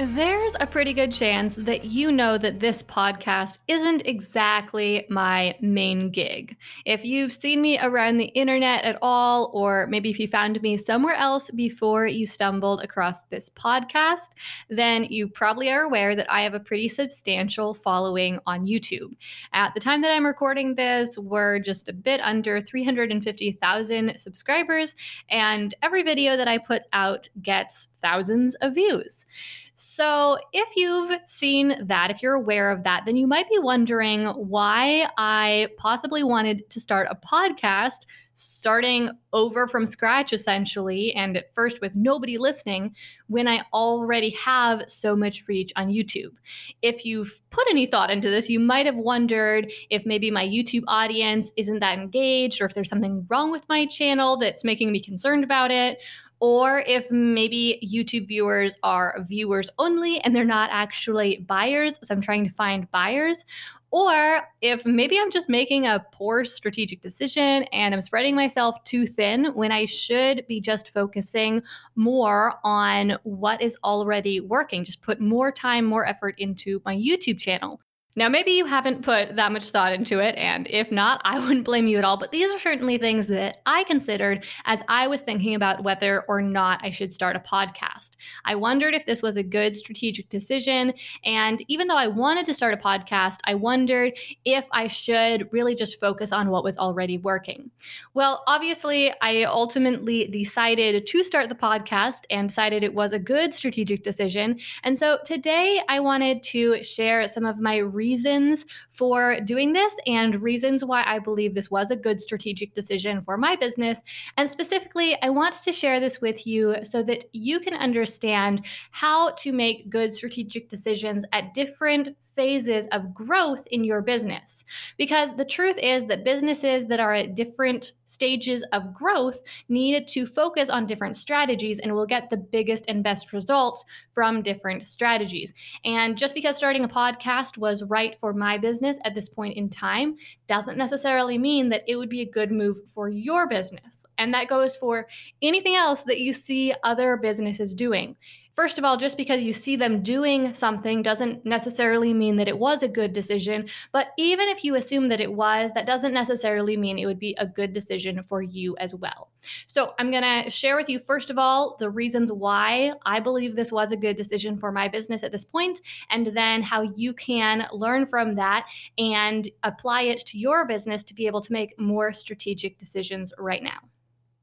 There's a pretty good chance that you know that this podcast isn't exactly my main gig. If you've seen me around the internet at all, or maybe if you found me somewhere else before you stumbled across this podcast, then you probably are aware that I have a pretty substantial following on YouTube. At the time that I'm recording this, we're just a bit under 350,000 subscribers, and every video that I put out gets thousands of views. So, if you've seen that, if you're aware of that, then you might be wondering why I possibly wanted to start a podcast starting over from scratch essentially and at first with nobody listening when I already have so much reach on YouTube. If you've put any thought into this, you might have wondered if maybe my YouTube audience isn't that engaged or if there's something wrong with my channel that's making me concerned about it or if maybe YouTube viewers are viewers only and they're not actually buyers. So I'm trying to find buyers. Or if maybe I'm just making a poor strategic decision and I'm spreading myself too thin when I should be just focusing more on what is already working, just put more time, more effort into my YouTube channel. Now, maybe you haven't put that much thought into it, and if not, I wouldn't blame you at all. But these are certainly things that I considered as I was thinking about whether or not I should start a podcast. I wondered if this was a good strategic decision. And even though I wanted to start a podcast, I wondered if I should really just focus on what was already working. Well, obviously, I ultimately decided to start the podcast and decided it was a good strategic decision. And so today I wanted to share some of my reasons reasons for doing this and reasons why I believe this was a good strategic decision for my business. And specifically, I want to share this with you so that you can understand how to make good strategic decisions at different phases of growth in your business. Because the truth is that businesses that are at different stages of growth need to focus on different strategies and will get the biggest and best results from different strategies. And just because starting a podcast was right for my business at this point in time doesn't necessarily mean that it would be a good move for your business. And that goes for anything else that you see other businesses doing. First of all, just because you see them doing something doesn't necessarily mean that it was a good decision. But even if you assume that it was, that doesn't necessarily mean it would be a good decision for you as well. So, I'm going to share with you, first of all, the reasons why I believe this was a good decision for my business at this point, and then how you can learn from that and apply it to your business to be able to make more strategic decisions right now.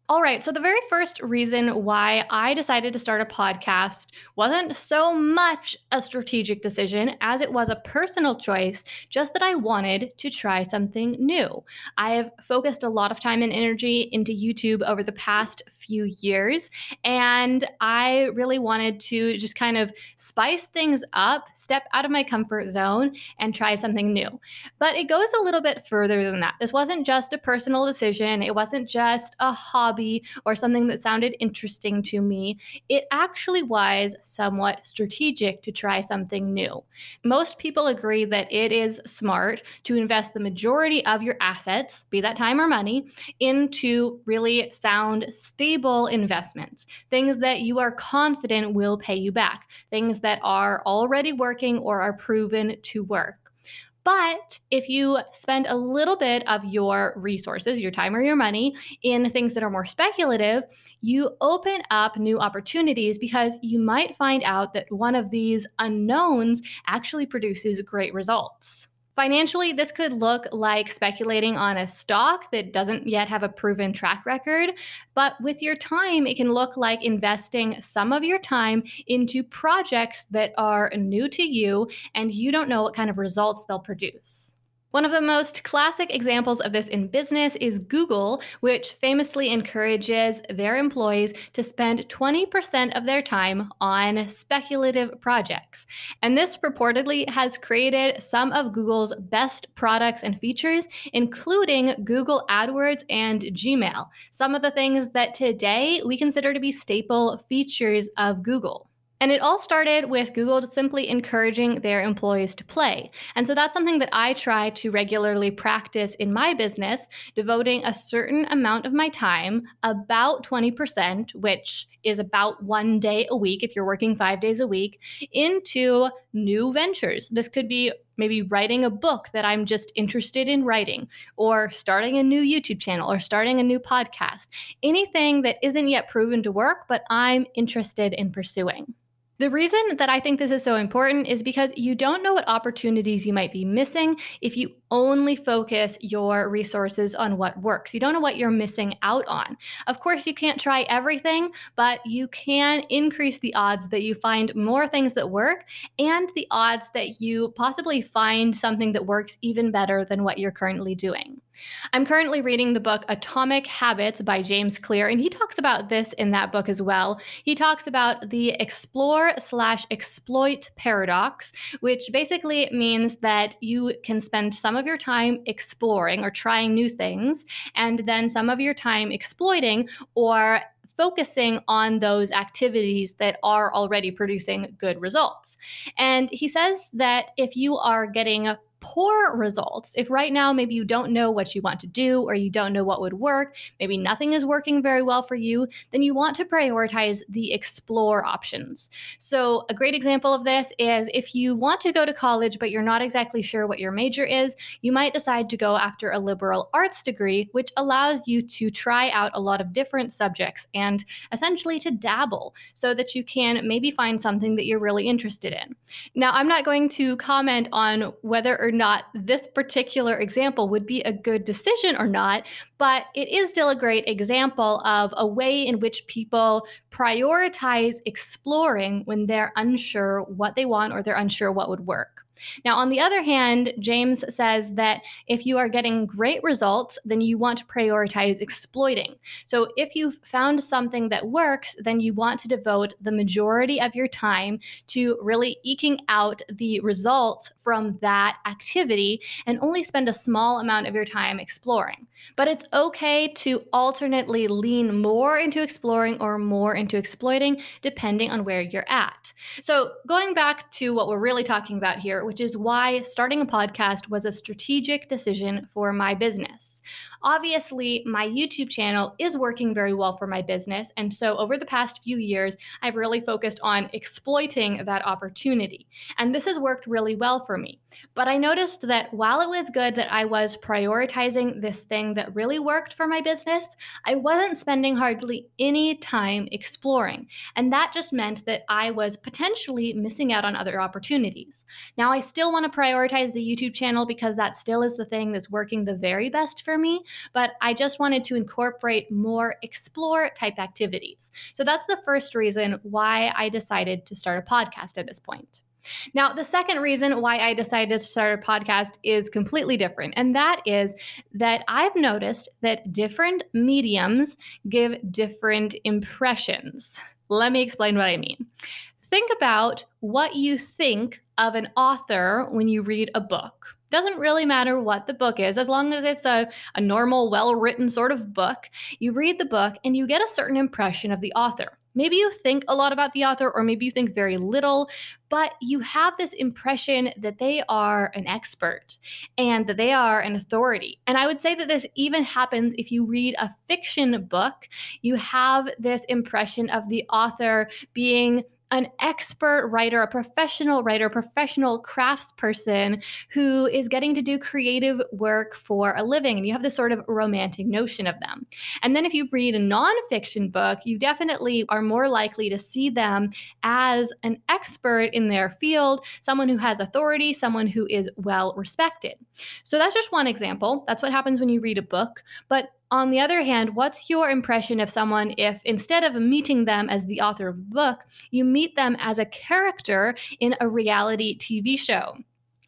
All right. So, the very first reason why I decided to start a podcast wasn't so much a strategic decision as it was a personal choice, just that I wanted to try something new. I have focused a lot of time and energy into YouTube over the past few years, and I really wanted to just kind of spice things up, step out of my comfort zone, and try something new. But it goes a little bit further than that. This wasn't just a personal decision, it wasn't just a hobby hobby or something that sounded interesting to me, it actually was somewhat strategic to try something new. Most people agree that it is smart to invest the majority of your assets, be that time or money, into really sound, stable investments, things that you are confident will pay you back, things that are already working or are proven to work. But if you spend a little bit of your resources, your time or your money, in things that are more speculative, you open up new opportunities because you might find out that one of these unknowns actually produces great results. Financially, this could look like speculating on a stock that doesn't yet have a proven track record. But with your time, it can look like investing some of your time into projects that are new to you and you don't know what kind of results they'll produce. One of the most classic examples of this in business is Google, which famously encourages their employees to spend 20% of their time on speculative projects. And this purportedly has created some of Google's best products and features, including Google AdWords and Gmail, some of the things that today we consider to be staple features of Google. And it all started with Google simply encouraging their employees to play. And so that's something that I try to regularly practice in my business, devoting a certain amount of my time, about 20%, which is about one day a week if you're working five days a week, into new ventures. This could be maybe writing a book that I'm just interested in writing, or starting a new YouTube channel, or starting a new podcast. Anything that isn't yet proven to work, but I'm interested in pursuing. The reason that I think this is so important is because you don't know what opportunities you might be missing if you only focus your resources on what works. You don't know what you're missing out on. Of course, you can't try everything, but you can increase the odds that you find more things that work and the odds that you possibly find something that works even better than what you're currently doing. I'm currently reading the book Atomic Habits by James Clear, and he talks about this in that book as well. He talks about the explore slash exploit paradox, which basically means that you can spend some of your time exploring or trying new things, and then some of your time exploiting or focusing on those activities that are already producing good results. And he says that if you are getting poor results, if right now maybe you don't know what you want to do or you don't know what would work, maybe nothing is working very well for you, then you want to prioritize the explore options. So, a great example of this is if you want to go to college but you're not exactly sure what your major is, you might decide to go after a liberal arts degree, which allows you to try out a lot of different subjects and essentially to dabble so that you can maybe find something that you're really interested in. Now, I'm not going to comment on whether or not this particular example would be a good decision or not, but it is still a great example of a way in which people prioritize exploring when they're unsure what they want or they're unsure what would work. Now, on the other hand, James says that if you are getting great results, then you want to prioritize exploiting. So, if you've found something that works, then you want to devote the majority of your time to really eking out the results from that activity and only spend a small amount of your time exploring. But it's okay to alternately lean more into exploring or more into exploiting, depending on where you're at. So, going back to what we're really talking about here, which is why starting a podcast was a strategic decision for my business. Obviously, my YouTube channel is working very well for my business. And so over the past few years, I've really focused on exploiting that opportunity. And this has worked really well for me. But I noticed that while it was good that I was prioritizing this thing that really worked for my business, I wasn't spending hardly any time exploring. And that just meant that I was potentially missing out on other opportunities. Now, I still want to prioritize the YouTube channel because that still is the thing that's working the very best for me but I just wanted to incorporate more explore type activities. So that's the first reason why I decided to start a podcast at this point. Now, the second reason why I decided to start a podcast is completely different, and that is that I've noticed that different mediums give different impressions. Let me explain what I mean. Think about what you think of an author when you read a book doesn't really matter what the book is, as long as it's a, a normal, well written sort of book. You read the book and you get a certain impression of the author. Maybe you think a lot about the author, or maybe you think very little, but you have this impression that they are an expert and that they are an authority. And I would say that this even happens if you read a fiction book. You have this impression of the author being an expert writer, a professional writer, professional craftsperson who is getting to do creative work for a living. And you have this sort of romantic notion of them. And then if you read a nonfiction book, you definitely are more likely to see them as an expert in their field, someone who has authority, someone who is well respected. So that's just one example. That's what happens when you read a book. But on the other hand, what's your impression of someone if instead of meeting them as the author of a book, you meet them as a character in a reality TV show?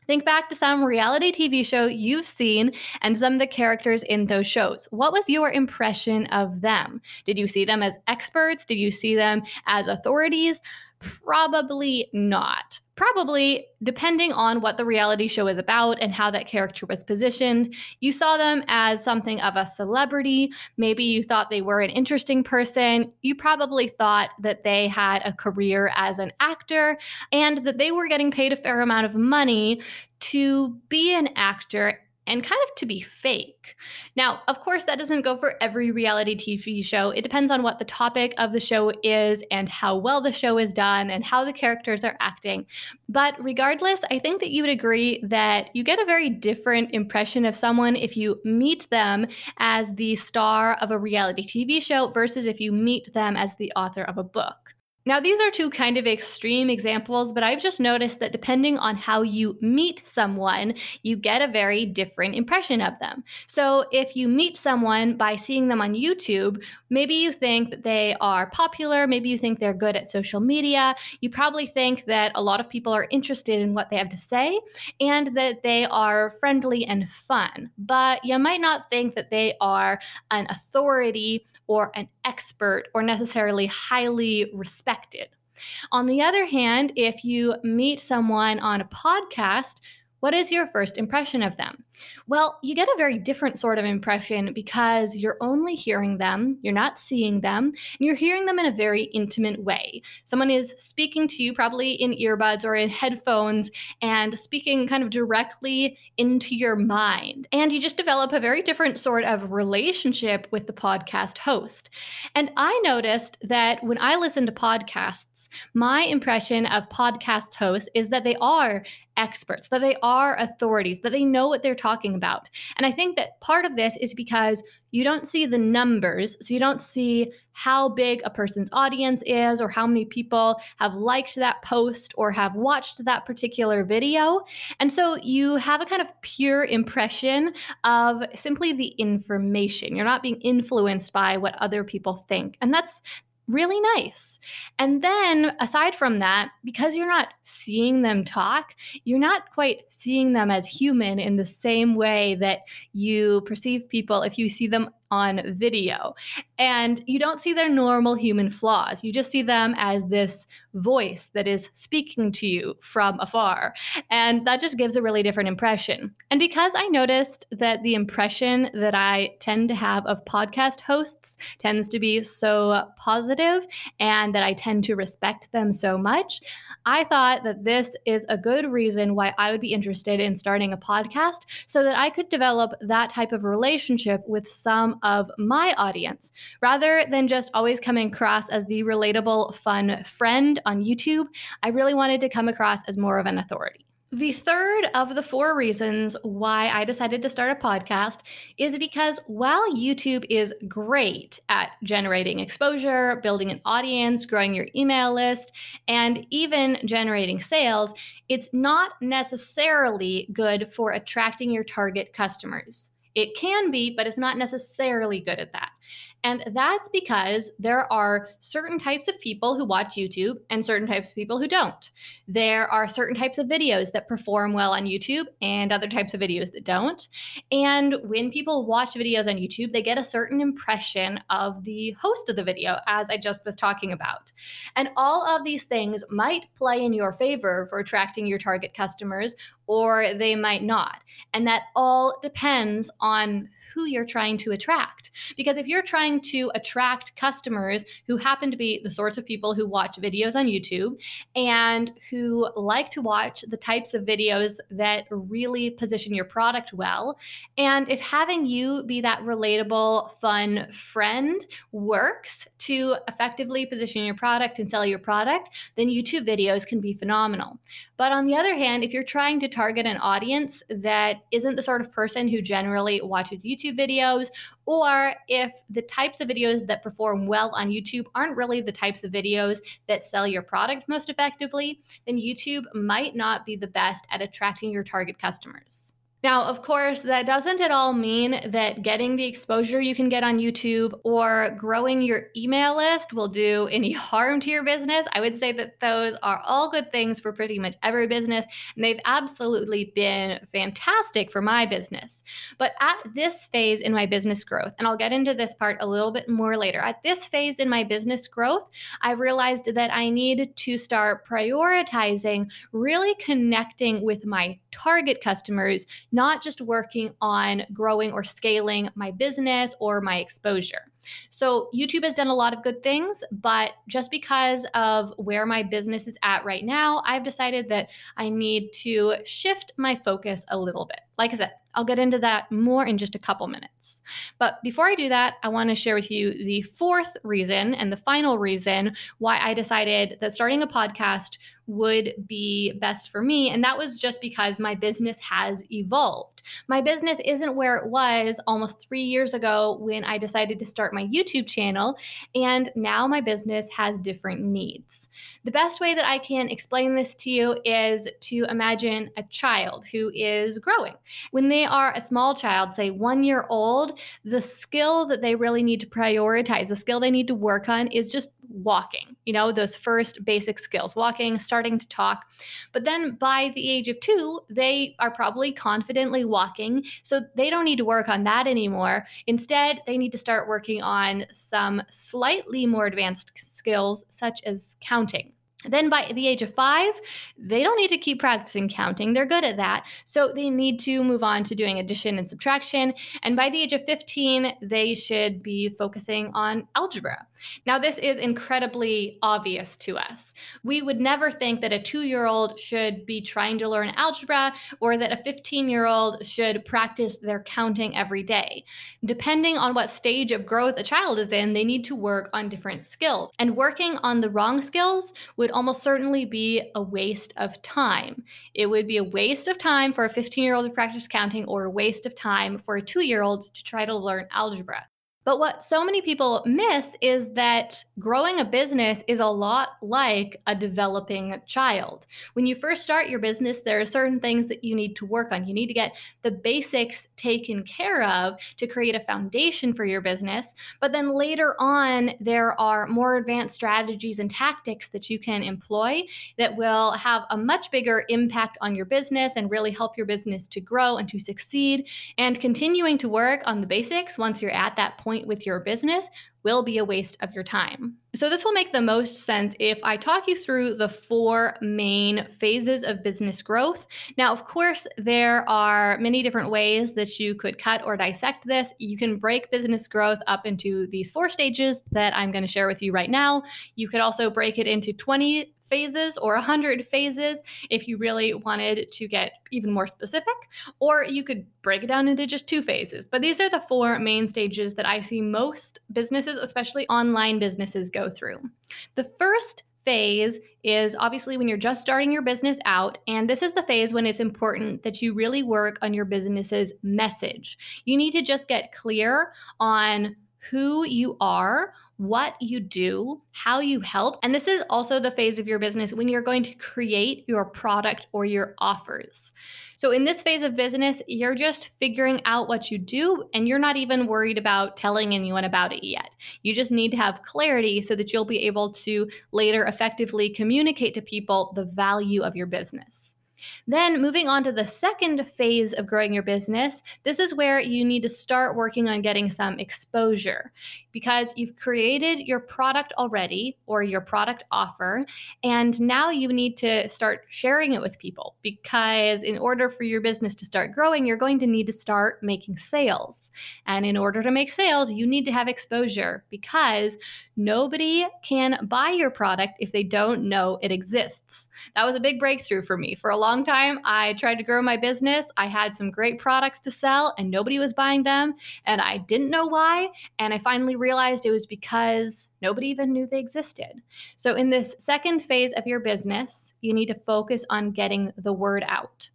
Think back to some reality TV show you've seen and some of the characters in those shows. What was your impression of them? Did you see them as experts? Did you see them as authorities? Probably not. Probably, depending on what the reality show is about and how that character was positioned, you saw them as something of a celebrity. Maybe you thought they were an interesting person. You probably thought that they had a career as an actor and that they were getting paid a fair amount of money to be an actor and kind of to be fake. Now, of course, that doesn't go for every reality TV show. It depends on what the topic of the show is and how well the show is done and how the characters are acting. But regardless, I think that you would agree that you get a very different impression of someone if you meet them as the star of a reality TV show versus if you meet them as the author of a book. Now, these are two kind of extreme examples, but I've just noticed that depending on how you meet someone, you get a very different impression of them. So, if you meet someone by seeing them on YouTube, maybe you think that they are popular, maybe you think they're good at social media, you probably think that a lot of people are interested in what they have to say and that they are friendly and fun, but you might not think that they are an authority or an expert or necessarily highly respected. On the other hand, if you meet someone on a podcast what is your first impression of them? Well, you get a very different sort of impression because you're only hearing them, you're not seeing them, and you're hearing them in a very intimate way. Someone is speaking to you, probably in earbuds or in headphones, and speaking kind of directly into your mind. And you just develop a very different sort of relationship with the podcast host. And I noticed that when I listen to podcasts, my impression of podcast hosts is that they are experts, that they are authorities, that they know what they're talking about. And I think that part of this is because you don't see the numbers. So you don't see how big a person's audience is or how many people have liked that post or have watched that particular video. And so you have a kind of pure impression of simply the information. You're not being influenced by what other people think. And that's really nice. And then, aside from that, because you're not seeing them talk, you're not quite seeing them as human in the same way that you perceive people if you see them on video. And you don't see their normal human flaws. You just see them as this voice that is speaking to you from afar. And that just gives a really different impression. And because I noticed that the impression that I tend to have of podcast hosts tends to be so positive and that I tend to respect them so much, I thought that this is a good reason why I would be interested in starting a podcast so that I could develop that type of relationship with of my audience rather than just always coming across as the relatable, fun friend on YouTube. I really wanted to come across as more of an authority. The third of the four reasons why I decided to start a podcast is because while YouTube is great at generating exposure, building an audience, growing your email list, and even generating sales, it's not necessarily good for attracting your target customers. It can be, but it's not necessarily good at that. And that's because there are certain types of people who watch YouTube and certain types of people who don't. There are certain types of videos that perform well on YouTube and other types of videos that don't. And when people watch videos on YouTube, they get a certain impression of the host of the video, as I just was talking about. And all of these things might play in your favor for attracting your target customers, or they might not. And that all depends on who you're trying to attract. Because if you're trying to attract customers who happen to be the sorts of people who watch videos on YouTube and who like to watch the types of videos that really position your product well, and if having you be that relatable, fun friend works to effectively position your product and sell your product, then YouTube videos can be phenomenal. But on the other hand, if you're trying to target an audience that isn't the sort of person who generally watches YouTube videos, or if the types of videos that perform well on YouTube aren't really the types of videos that sell your product most effectively, then YouTube might not be the best at attracting your target customers. Now, of course, that doesn't at all mean that getting the exposure you can get on YouTube or growing your email list will do any harm to your business. I would say that those are all good things for pretty much every business, and they've absolutely been fantastic for my business. But at this phase in my business growth, and I'll get into this part a little bit more later, at this phase in my business growth, I realized that I need to start prioritizing really connecting with my target customers not just working on growing or scaling my business or my exposure. So, YouTube has done a lot of good things, but just because of where my business is at right now, I've decided that I need to shift my focus a little bit. Like I said, I'll get into that more in just a couple minutes. But before I do that, I want to share with you the fourth reason and the final reason why I decided that starting a podcast would be best for me. And that was just because my business has evolved. My business isn't where it was almost three years ago when I decided to start my YouTube channel. And now my business has different needs. The best way that I can explain this to you is to imagine a child who is growing. When they are a small child, say one year old, the skill that they really need to prioritize, the skill they need to work on is just walking, you know, those first basic skills, walking, starting to talk. But then by the age of two, they are probably confidently walking. So they don't need to work on that anymore. Instead, they need to start working on some slightly more advanced skills, such as counting. Then by the age of five, they don't need to keep practicing counting. They're good at that. So they need to move on to doing addition and subtraction. And by the age of 15, they should be focusing on algebra. Now, this is incredibly obvious to us. We would never think that a two year old should be trying to learn algebra or that a 15 year old should practice their counting every day. Depending on what stage of growth a child is in, they need to work on different skills. And working on the wrong skills would almost certainly be a waste of time. It would be a waste of time for a 15 year old to practice counting or a waste of time for a two year old to try to learn algebra. But what so many people miss is that growing a business is a lot like a developing child. When you first start your business, there are certain things that you need to work on. You need to get the basics taken care of to create a foundation for your business. But then later on, there are more advanced strategies and tactics that you can employ that will have a much bigger impact on your business and really help your business to grow and to succeed. And continuing to work on the basics once you're at that point point with your business will be a waste of your time. So, this will make the most sense if I talk you through the four main phases of business growth. Now, of course, there are many different ways that you could cut or dissect this. You can break business growth up into these four stages that I'm going to share with you right now. You could also break it into 20 phases or 100 phases if you really wanted to get even more specific, or you could break it down into just two phases. But these are the four main stages that I see most businesses, especially online businesses, go through. The first phase is obviously when you're just starting your business out. And this is the phase when it's important that you really work on your business's message. You need to just get clear on who you are, what you do, how you help. And this is also the phase of your business when you're going to create your product or your offers. So, in this phase of business, you're just figuring out what you do and you're not even worried about telling anyone about it yet. You just need to have clarity so that you'll be able to later effectively communicate to people the value of your business. Then, moving on to the second phase of growing your business, this is where you need to start working on getting some exposure because you've created your product already or your product offer, and now you need to start sharing it with people because in order for your business to start growing, you're going to need to start making sales. And in order to make sales, you need to have exposure because nobody can buy your product if they don't know it exists. That was a big breakthrough for me. For a long time, I tried to grow my business. I had some great products to sell and nobody was buying them. And I didn't know why. And I finally realized it was because nobody even knew they existed. So, in this second phase of your business, you need to focus on getting the word out.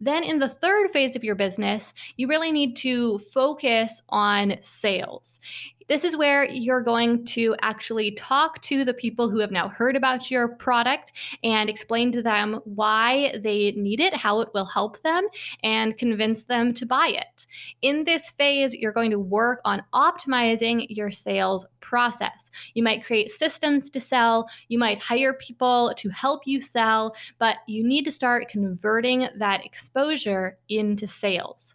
Then, in the third phase of your business, you really need to focus on sales. This is where you're going to actually talk to the people who have now heard about your product and explain to them why they need it, how it will help them, and convince them to buy it. In this phase, you're going to work on optimizing your sales process. You might create systems to sell, you might hire people to help you sell, but you need to start converting that exposure into sales.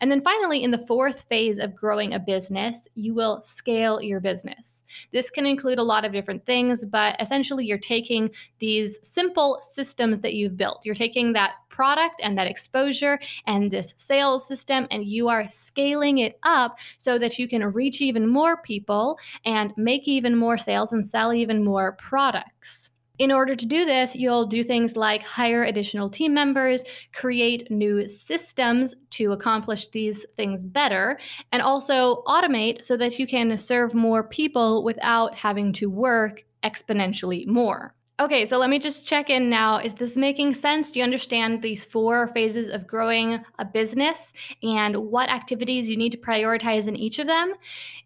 And then finally, in the fourth phase of growing a business, you will scale your business. This can include a lot of different things, but essentially, you're taking these simple systems that you've built. You're taking that product and that exposure and this sales system, and you are scaling it up so that you can reach even more people and make even more sales and sell even more products. In order to do this, you'll do things like hire additional team members, create new systems to accomplish these things better, and also automate so that you can serve more people without having to work exponentially more. Okay, so let me just check in now. Is this making sense? Do you understand these four phases of growing a business and what activities you need to prioritize in each of them?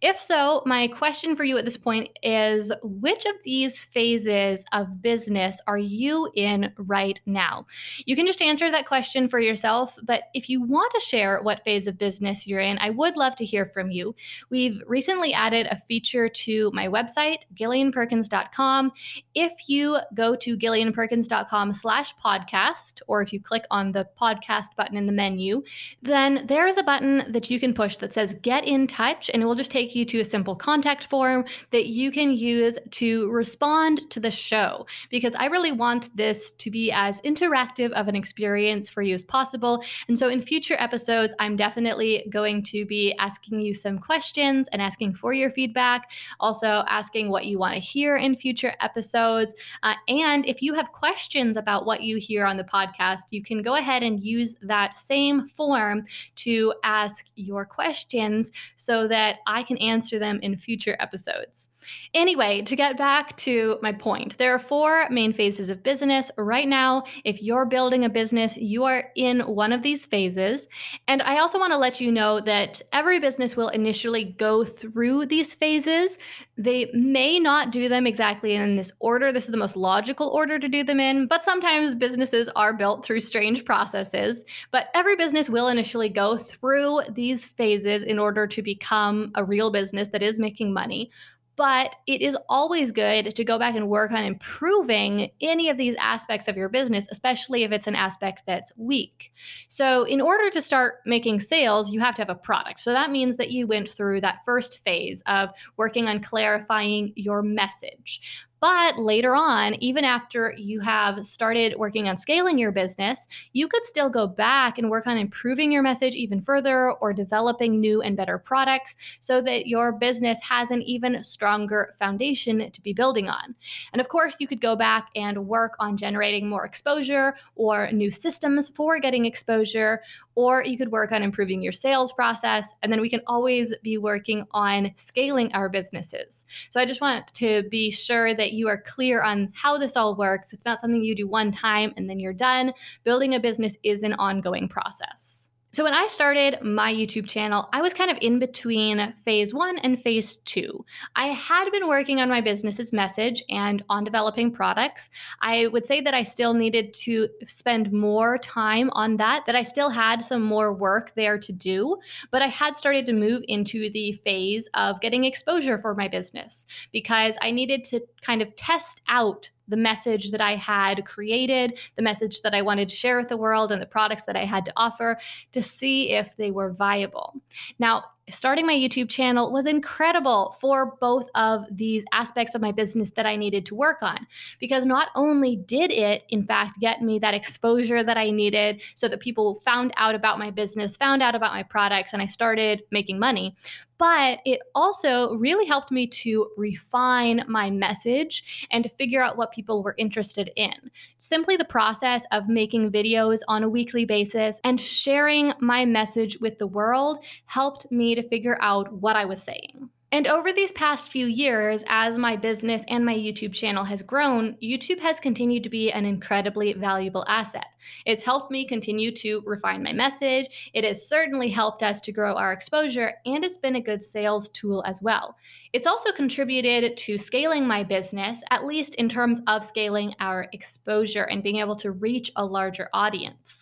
If so, my question for you at this point is which of these phases of business are you in right now? You can just answer that question for yourself, but if you want to share what phase of business you're in, I would love to hear from you. We've recently added a feature to my website, gillianperkins.com. If you go to gillianperkins.com slash podcast, or if you click on the podcast button in the menu, then there is a button that you can push that says get in touch, and it will just take you to a simple contact form that you can use to respond to the show. Because I really want this to be as interactive of an experience for you as possible. And so in future episodes, I'm definitely going to be asking you some questions and asking for your feedback, also asking what you want to hear in future episodes. Uh, and if you have questions about what you hear on the podcast, you can go ahead and use that same form to ask your questions so that I can answer them in future episodes. Anyway, to get back to my point, there are four main phases of business. Right now, if you're building a business, you are in one of these phases. And I also want to let you know that every business will initially go through these phases. They may not do them exactly in this order. This is the most logical order to do them in, but sometimes businesses are built through strange processes. But every business will initially go through these phases in order to become a real business that is making money but it is always good to go back and work on improving any of these aspects of your business, especially if it's an aspect that's weak. So, in order to start making sales, you have to have a product. So, that means that you went through that first phase of working on clarifying your message. But later on, even after you have started working on scaling your business, you could still go back and work on improving your message even further or developing new and better products so that your business has an even stronger foundation to be building on. And of course, you could go back and work on generating more exposure or new systems for getting exposure, or you could work on improving your sales process. And then we can always be working on scaling our businesses. So I just want to be sure that you are clear on how this all works. It's not something you do one time and then you're done. Building a business is an ongoing process. So, when I started my YouTube channel, I was kind of in between phase one and phase two. I had been working on my business's message and on developing products. I would say that I still needed to spend more time on that, that I still had some more work there to do, but I had started to move into the phase of getting exposure for my business because I needed to kind of test out the message that I had created, the message that I wanted to share with the world, and the products that I had to offer to see if they were viable. Now, starting my YouTube channel was incredible for both of these aspects of my business that I needed to work on. Because not only did it, in fact, get me that exposure that I needed so that people found out about my business, found out about my products, and I started making money, but it also really helped me to refine my message and to figure out what people were interested in. Simply the process of making videos on a weekly basis and sharing my message with the world helped me to figure out what I was saying. And over these past few years, as my business and my YouTube channel has grown, YouTube has continued to be an incredibly valuable asset. It's helped me continue to refine my message. It has certainly helped us to grow our exposure, and it's been a good sales tool as well. It's also contributed to scaling my business, at least in terms of scaling our exposure and being able to reach a larger audience.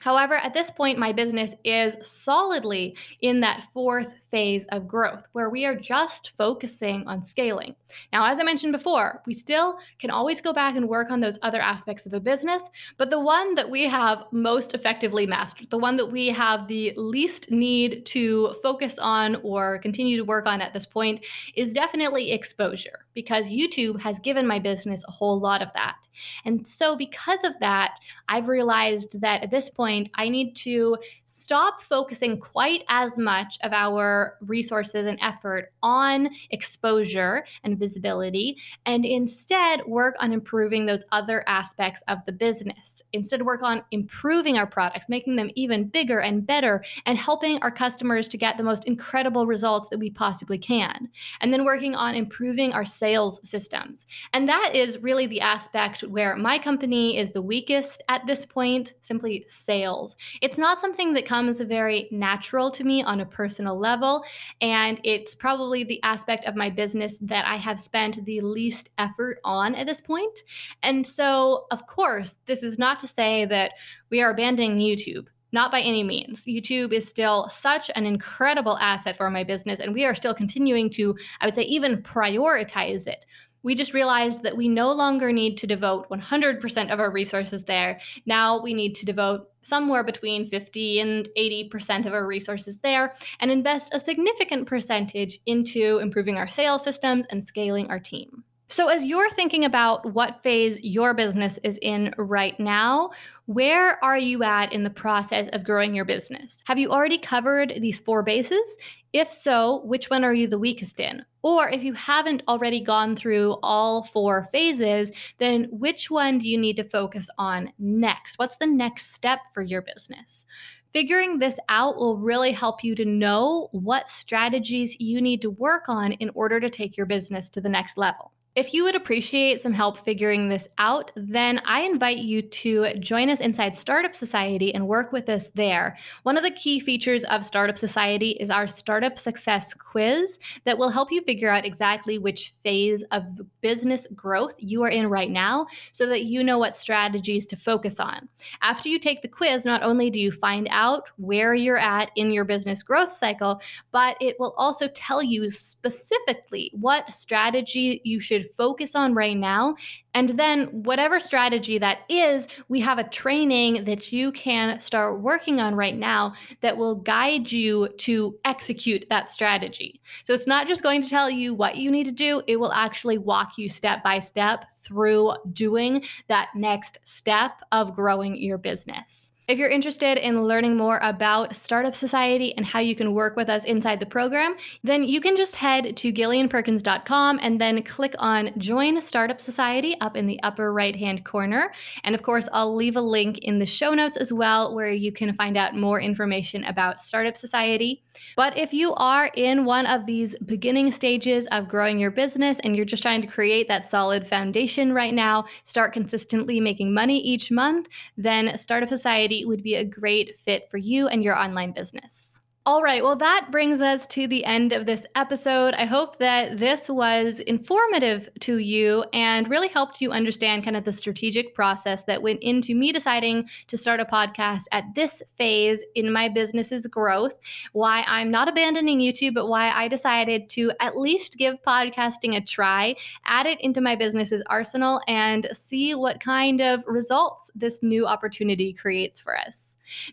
However, at this point, my business is solidly in that fourth phase of growth where we are just focusing on scaling. Now, as I mentioned before, we still can always go back and work on those other aspects of the business, but the one that we have most effectively mastered, the one that we have the least need to focus on or continue to work on at this point, is definitely exposure because YouTube has given my business a whole lot of that. And so, because of that, I've realized that at this point, I need to stop focusing quite as much of our resources and effort on exposure and visibility, and instead work on improving those other aspects of the business. Instead, work on improving our products, making them even bigger and better, and helping our customers to get the most incredible results that we possibly can. And then working on improving our sales systems. And that is really the aspect where my company is the weakest at this point, simply sales. It's not something that comes very natural to me on a personal level. And it's probably the aspect of my business that I have spent the least effort on at this point. And so, of course, this is not to say that we are abandoning YouTube. Not by any means. YouTube is still such an incredible asset for my business, and we are still continuing to, I would say, even prioritize it we just realized that we no longer need to devote 100% of our resources there. Now we need to devote somewhere between 50 and 80% of our resources there and invest a significant percentage into improving our sales systems and scaling our team. So, as you're thinking about what phase your business is in right now, where are you at in the process of growing your business? Have you already covered these four bases? If so, which one are you the weakest in? Or if you haven't already gone through all four phases, then which one do you need to focus on next? What's the next step for your business? Figuring this out will really help you to know what strategies you need to work on in order to take your business to the next level. If you would appreciate some help figuring this out, then I invite you to join us inside Startup Society and work with us there. One of the key features of Startup Society is our Startup Success Quiz that will help you figure out exactly which phase of business growth you are in right now so that you know what strategies to focus on. After you take the quiz, not only do you find out where you're at in your business growth cycle, but it will also tell you specifically what strategy you should should focus on right now. And then, whatever strategy that is, we have a training that you can start working on right now that will guide you to execute that strategy. So, it's not just going to tell you what you need to do, it will actually walk you step by step through doing that next step of growing your business. If you're interested in learning more about Startup Society and how you can work with us inside the program, then you can just head to gillianperkins.com and then click on Join Startup Society up in the upper right hand corner. And of course, I'll leave a link in the show notes as well where you can find out more information about Startup Society. But if you are in one of these beginning stages of growing your business and you're just trying to create that solid foundation right now, start consistently making money each month, then Startup Society would be a great fit for you and your online business. All right, well, that brings us to the end of this episode. I hope that this was informative to you and really helped you understand kind of the strategic process that went into me deciding to start a podcast at this phase in my business's growth, why I'm not abandoning YouTube, but why I decided to at least give podcasting a try, add it into my business's arsenal, and see what kind of results this new opportunity creates for us.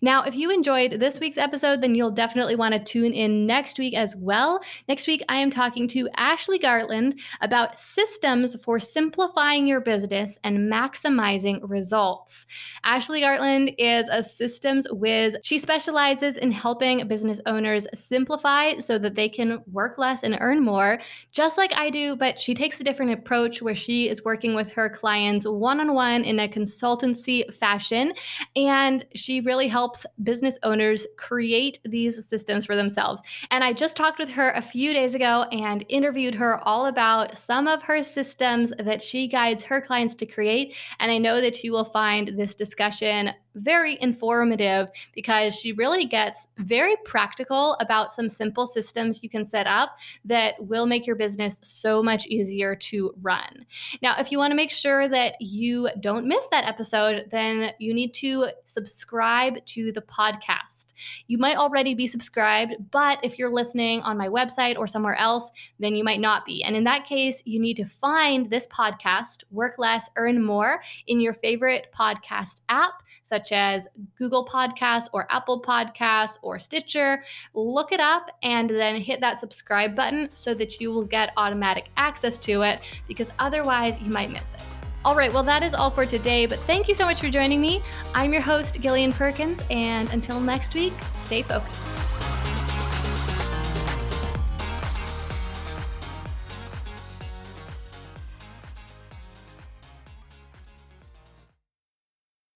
Now, if you enjoyed this week's episode, then you'll definitely want to tune in next week as well. Next week, I am talking to Ashley Gartland about systems for simplifying your business and maximizing results. Ashley Gartland is a systems whiz. She specializes in helping business owners simplify so that they can work less and earn more, just like I do, but she takes a different approach where she is working with her clients one on one in a consultancy fashion. And she really really helps business owners create these systems for themselves. And I just talked with her a few days ago and interviewed her all about some of her systems that she guides her clients to create. And I know that you will find this discussion very informative because she really gets very practical about some simple systems you can set up that will make your business so much easier to run. Now, if you want to make sure that you don't miss that episode, then you need to subscribe to the podcast. You might already be subscribed, but if you're listening on my website or somewhere else, then you might not be. And in that case, you need to find this podcast, Work Less, Earn More, in your favorite podcast app, such as Google Podcasts or Apple Podcasts or Stitcher. Look it up and then hit that subscribe button so that you will get automatic access to it because otherwise you might miss it. All right, well, that is all for today, but thank you so much for joining me. I'm your host, Gillian Perkins, and until next week, stay focused.